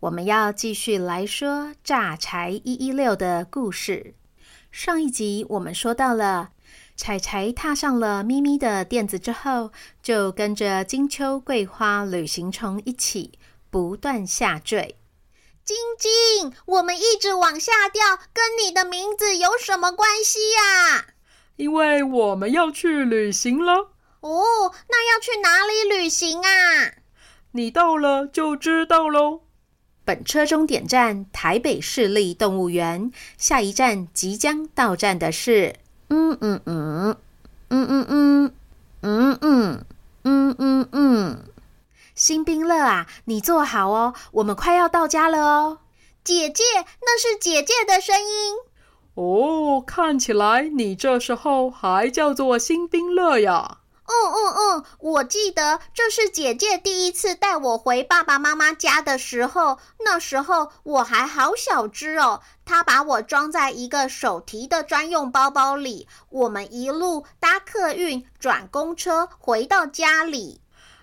我们要继续来说炸柴一一六的故事。上一集我们说到了，柴柴踏上了咪咪的垫子之后，就跟着金秋桂花旅行虫一起不断下坠。晶晶，我们一直往下掉，跟你的名字有什么关系呀？因为我们要去旅行了。哦，那要去哪里旅行啊？你到了就知道喽。本车终点站台北市立动物园，下一站即将到站的是，嗯嗯嗯，嗯嗯嗯，嗯嗯嗯嗯嗯，新兵乐啊，你坐好哦，我们快要到家了哦。姐姐，那是姐姐的声音。哦，看起来你这时候还叫做新兵乐呀。嗯嗯嗯，我记得这是姐姐第一次带我回爸爸妈妈家的时候，那时候我还好小只哦。她把我装在一个手提的专用包包里，我们一路搭客运转公车回到家里。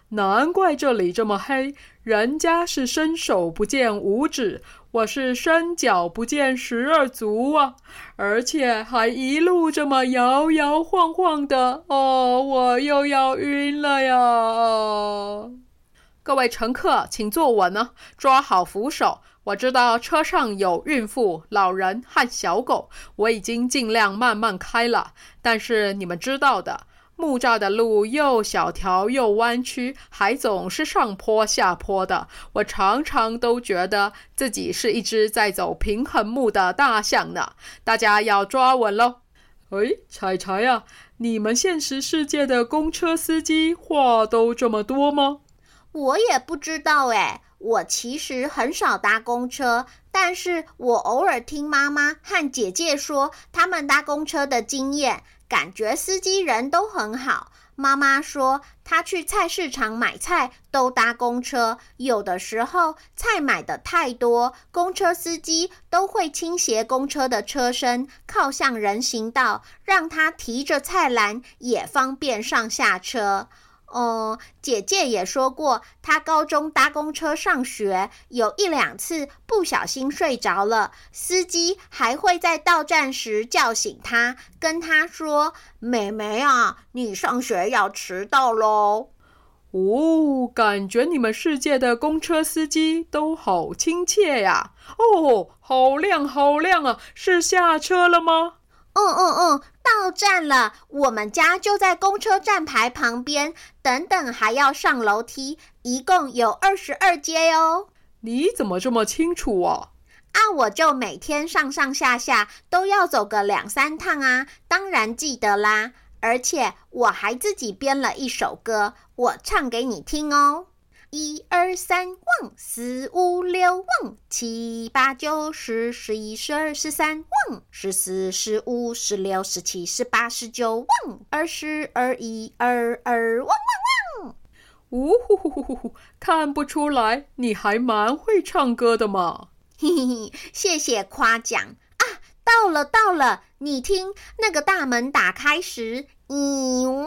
难怪这里这么黑，人家是伸手不见五指。我是伸脚不见十二足啊，而且还一路这么摇摇晃晃的哦，我又要晕了呀！各位乘客，请坐稳呢，抓好扶手。我知道车上有孕妇、老人和小狗，我已经尽量慢慢开了，但是你们知道的。木栅的路又小条又弯曲，还总是上坡下坡的。我常常都觉得自己是一只在走平衡木的大象呢。大家要抓稳喽！哎，柴柴呀，你们现实世界的公车司机话都这么多吗？我也不知道哎。我其实很少搭公车，但是我偶尔听妈妈和姐姐说他们搭公车的经验。感觉司机人都很好。妈妈说，她去菜市场买菜都搭公车，有的时候菜买的太多，公车司机都会倾斜公车的车身，靠向人行道，让他提着菜篮也方便上下车。哦，姐姐也说过，她高中搭公车上学，有一两次不小心睡着了，司机还会在到站时叫醒她，跟她说：“妹妹啊，你上学要迟到喽。”哦，感觉你们世界的公车司机都好亲切呀！哦，好亮好亮啊，是下车了吗？嗯嗯嗯，到站了。我们家就在公车站牌旁边。等等，还要上楼梯，一共有二十二阶哦。你怎么这么清楚啊？啊，我就每天上上下下都要走个两三趟啊，当然记得啦。而且我还自己编了一首歌，我唱给你听哦。一二三，汪！四五六，汪！七八九十，十一十二十三，汪！十四十五十六十七十八十九，汪！二十二一二二，汪汪汪！呜呼呼呼呼呼，看不出来你还蛮会唱歌的嘛！嘿嘿嘿，谢谢夸奖啊！到了到了，你听那个大门打开时。嗯，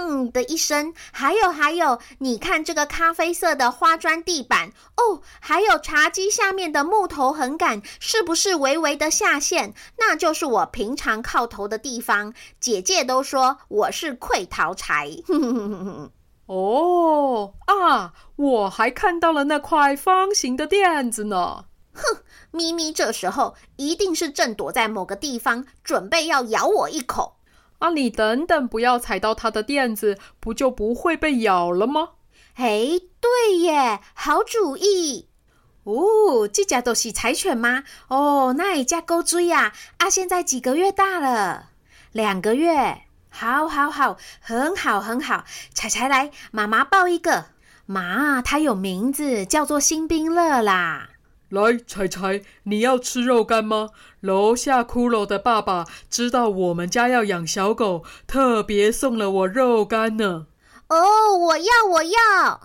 嗯的一声，还有还有，你看这个咖啡色的花砖地板哦，还有茶几下面的木头横杆，是不是微微的下陷？那就是我平常靠头的地方。姐姐都说我是溃陶柴。哦啊，我还看到了那块方形的垫子呢。哼，咪咪这时候一定是正躲在某个地方，准备要咬我一口。啊，你等等，不要踩到它的垫子，不就不会被咬了吗？哎，对耶，好主意。哦，这家都是柴犬吗？哦，那一家狗追呀！啊，现在几个月大了？两个月。好，好，好，很好，很好。柴柴来，妈妈抱一个。妈，它有名字，叫做新冰乐啦。来，柴柴，你要吃肉干吗？楼下骷髅的爸爸知道我们家要养小狗，特别送了我肉干呢。哦，我要，我要。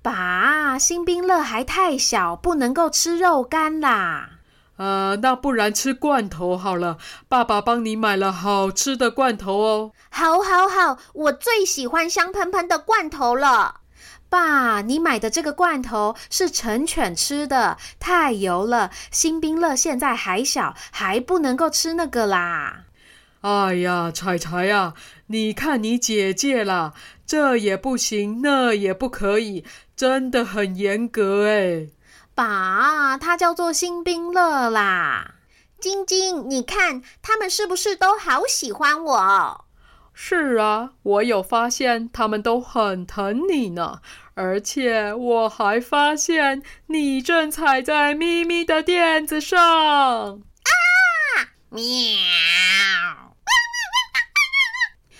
爸，新兵乐还太小，不能够吃肉干啦。呃，那不然吃罐头好了。爸爸帮你买了好吃的罐头哦。好，好，好，我最喜欢香喷喷的罐头了。爸，你买的这个罐头是成犬吃的，太油了。新冰乐现在还小，还不能够吃那个啦。哎呀，彩彩啊，你看你姐姐啦，这也不行，那也不可以，真的很严格哎。爸，它叫做新冰乐啦。晶晶，你看他们是不是都好喜欢我？是啊，我有发现他们都很疼你呢。而且我还发现你正踩在咪咪的垫子上。啊！喵！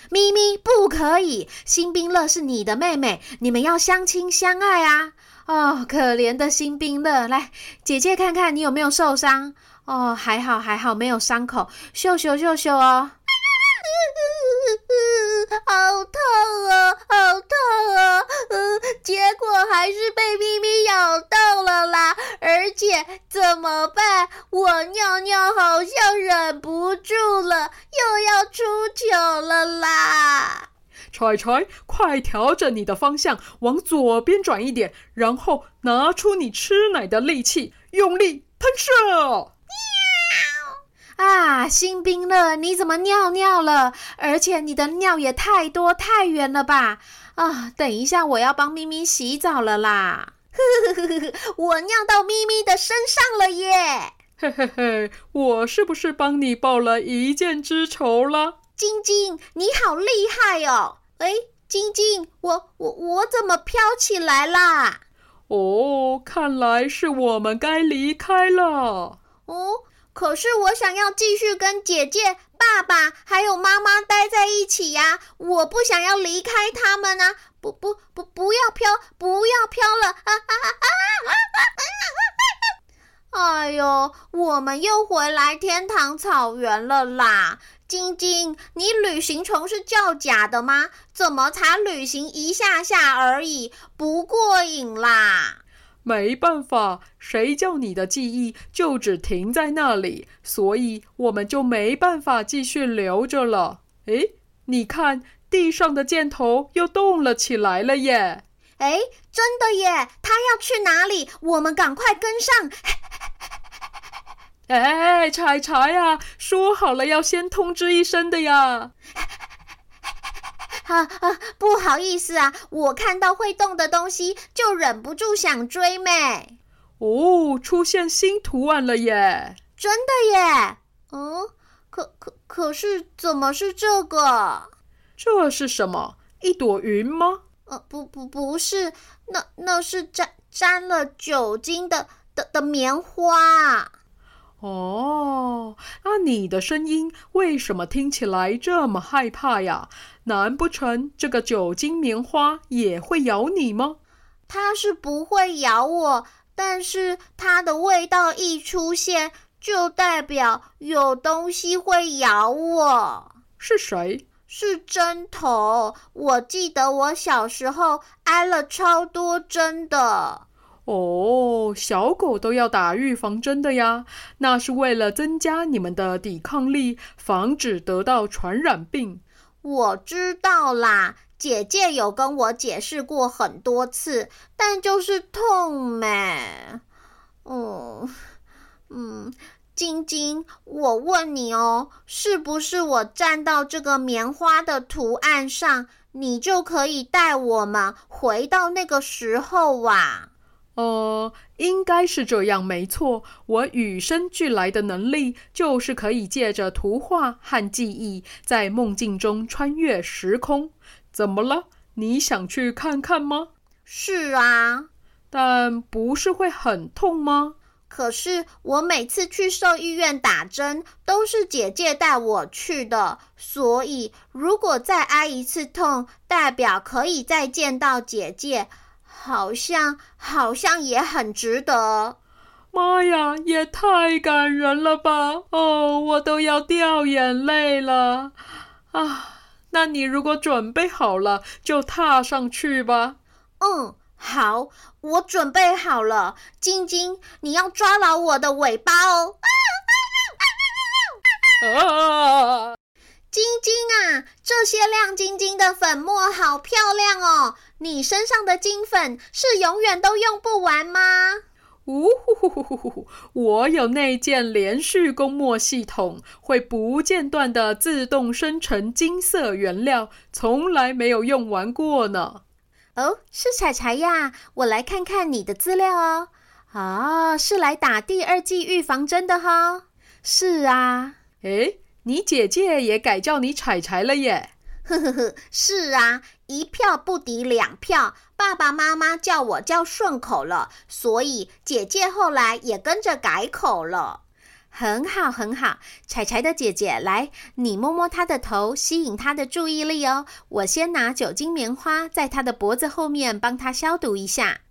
咪咪不可以，新冰乐是你的妹妹，你们要相亲相爱啊！哦，可怜的新冰乐，来，姐姐看看你有没有受伤？哦，还好还好，没有伤口，秀秀秀秀哦。好痛啊，好痛啊！嗯，结果还是被咪咪咬到了啦。而且怎么办？我尿尿好像忍不住了，又要出糗了啦。柴柴，快调整你的方向，往左边转一点，然后拿出你吃奶的力气，用力喷射。啊，新兵了，你怎么尿尿了？而且你的尿也太多太远了吧？啊，等一下，我要帮咪咪洗澡了啦！呵呵呵呵，我尿到咪咪的身上了耶！嘿嘿嘿，我是不是帮你报了一箭之仇了？晶晶，你好厉害哦！哎，晶晶，我我我怎么飘起来啦？哦，看来是我们该离开了。哦。可是我想要继续跟姐姐、爸爸还有妈妈待在一起呀！我不想要离开他们啊！不不不，不要飘，不要飘了！哎呦，我们又回来天堂草原了啦！晶晶，你旅行虫是叫假的吗？怎么才旅行一下下而已，不过瘾啦！没办法，谁叫你的记忆就只停在那里，所以我们就没办法继续留着了。诶，你看地上的箭头又动了起来了耶！诶，真的耶！他要去哪里？我们赶快跟上！哎，柴柴呀，说好了要先通知一声的呀。啊啊！不好意思啊，我看到会动的东西就忍不住想追咩。哦，出现新图案了耶！真的耶！嗯，可可可是怎么是这个？这是什么？一朵云吗？呃，不不不是，那那是沾沾了酒精的的的棉花。哦，那你的声音为什么听起来这么害怕呀？难不成这个酒精棉花也会咬你吗？它是不会咬我，但是它的味道一出现，就代表有东西会咬我。是谁？是针头。我记得我小时候挨了超多针的。哦，小狗都要打预防针的呀，那是为了增加你们的抵抗力，防止得到传染病。我知道啦，姐姐有跟我解释过很多次，但就是痛咩。嗯嗯，晶晶，我问你哦，是不是我站到这个棉花的图案上，你就可以带我们回到那个时候啊？呃，应该是这样，没错。我与生俱来的能力就是可以借着图画和记忆，在梦境中穿越时空。怎么了？你想去看看吗？是啊，但不是会很痛吗？可是我每次去兽医院打针，都是姐姐带我去的，所以如果再挨一次痛，代表可以再见到姐姐。好像好像也很值得。妈呀，也太感人了吧！哦，我都要掉眼泪了啊！那你如果准备好了，就踏上去吧。嗯，好，我准备好了。晶晶，你要抓牢我的尾巴哦。啊！晶晶啊，这些亮晶晶的粉末好漂亮哦！你身上的金粉是永远都用不完吗？呜呼呼呼呼呼！我有那件连续供墨系统，会不间断的自动生成金色原料，从来没有用完过呢。哦，是彩彩呀！我来看看你的资料哦。哦，是来打第二剂预防针的哈？是啊。诶。你姐姐也改叫你彩彩了耶？呵呵呵，是啊，一票不敌两票，爸爸妈妈叫我叫顺口了，所以姐姐后来也跟着改口了。很好，很好，彩彩的姐姐，来，你摸摸她的头，吸引她的注意力哦。我先拿酒精棉花在她的脖子后面帮她消毒一下。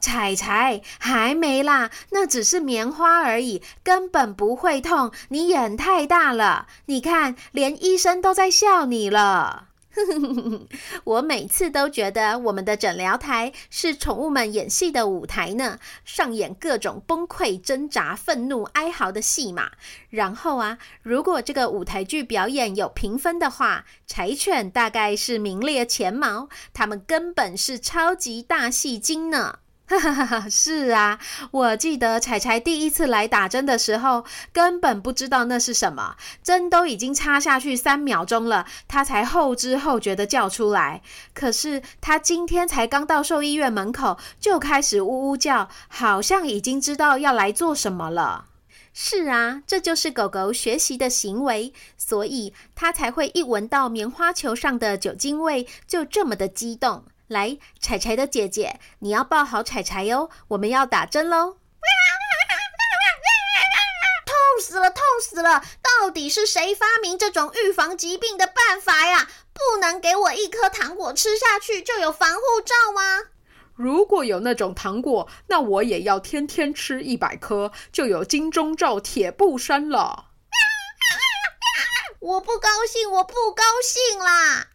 柴柴还没啦，那只是棉花而已，根本不会痛。你眼太大了，你看，连医生都在笑你了。我每次都觉得我们的诊疗台是宠物们演戏的舞台呢，上演各种崩溃、挣扎、愤怒、哀嚎的戏码。然后啊，如果这个舞台剧表演有评分的话，柴犬大概是名列前茅，他们根本是超级大戏精呢。哈哈哈哈，是啊，我记得柴柴第一次来打针的时候，根本不知道那是什么，针都已经插下去三秒钟了，他才后知后觉地叫出来。可是他今天才刚到兽医院门口，就开始呜呜叫，好像已经知道要来做什么了。是啊，这就是狗狗学习的行为，所以它才会一闻到棉花球上的酒精味，就这么的激动。来，柴柴的姐姐，你要抱好柴柴哟，我们要打针喽！痛死了，痛死了！到底是谁发明这种预防疾病的办法呀？不能给我一颗糖果吃下去就有防护罩吗？如果有那种糖果，那我也要天天吃一百颗，就有金钟罩铁布衫了。我不高兴，我不高兴啦！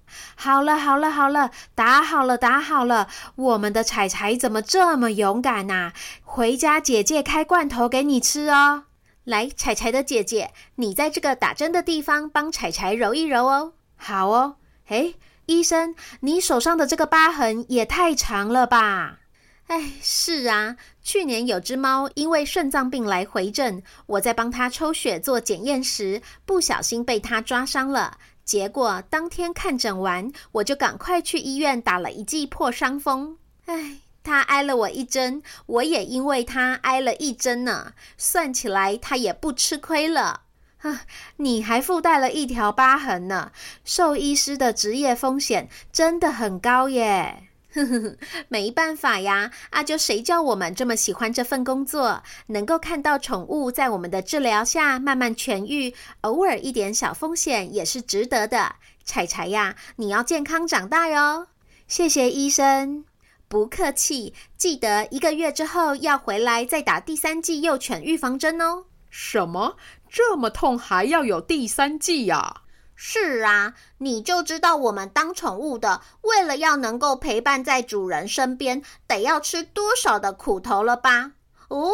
好了好了好了，打好了打好了，我们的柴柴怎么这么勇敢呐？回家姐姐开罐头给你吃哦。来，柴柴的姐姐，你在这个打针的地方帮柴柴揉一揉哦。好哦。诶，医生，你手上的这个疤痕也太长了吧？哎，是啊，去年有只猫因为肾脏病来回诊，我在帮它抽血做检验时，不小心被它抓伤了。结果当天看诊完，我就赶快去医院打了一剂破伤风。唉，他挨了我一针，我也因为他挨了一针呢。算起来，他也不吃亏了。啊，你还附带了一条疤痕呢。兽医师的职业风险真的很高耶。呵呵呵，没办法呀，啊，就谁叫我们这么喜欢这份工作，能够看到宠物在我们的治疗下慢慢痊愈，偶尔一点小风险也是值得的。柴柴呀，你要健康长大哟。谢谢医生，不客气，记得一个月之后要回来再打第三剂幼犬预防针哦。什么？这么痛还要有第三剂呀？是啊，你就知道我们当宠物的，为了要能够陪伴在主人身边，得要吃多少的苦头了吧？哦，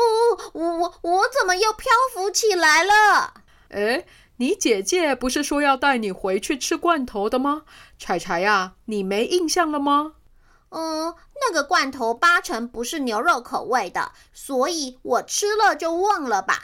我我我怎么又漂浮起来了？诶，你姐姐不是说要带你回去吃罐头的吗？柴柴呀，你没印象了吗？嗯，那个罐头八成不是牛肉口味的，所以我吃了就忘了吧。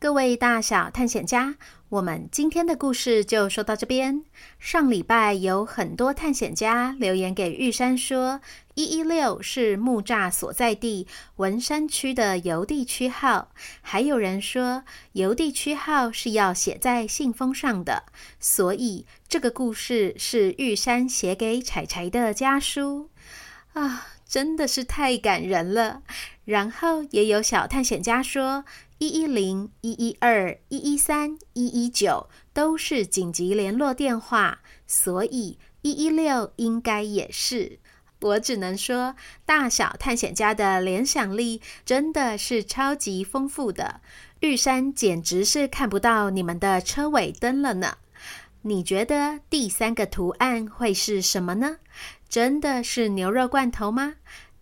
各位大小探险家，我们今天的故事就说到这边。上礼拜有很多探险家留言给玉山说，一一六是木栅所在地文山区的邮递区号，还有人说邮递区号是要写在信封上的，所以这个故事是玉山写给柴柴的家书啊，真的是太感人了。然后也有小探险家说。一一零、一一二、一一三、一一九都是紧急联络电话，所以一一六应该也是。我只能说，大小探险家的联想力真的是超级丰富的。玉山简直是看不到你们的车尾灯了呢。你觉得第三个图案会是什么呢？真的是牛肉罐头吗？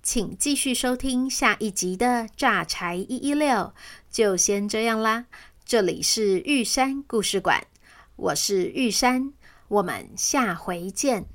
请继续收听下一集的榨柴一一六，就先这样啦。这里是玉山故事馆，我是玉山，我们下回见。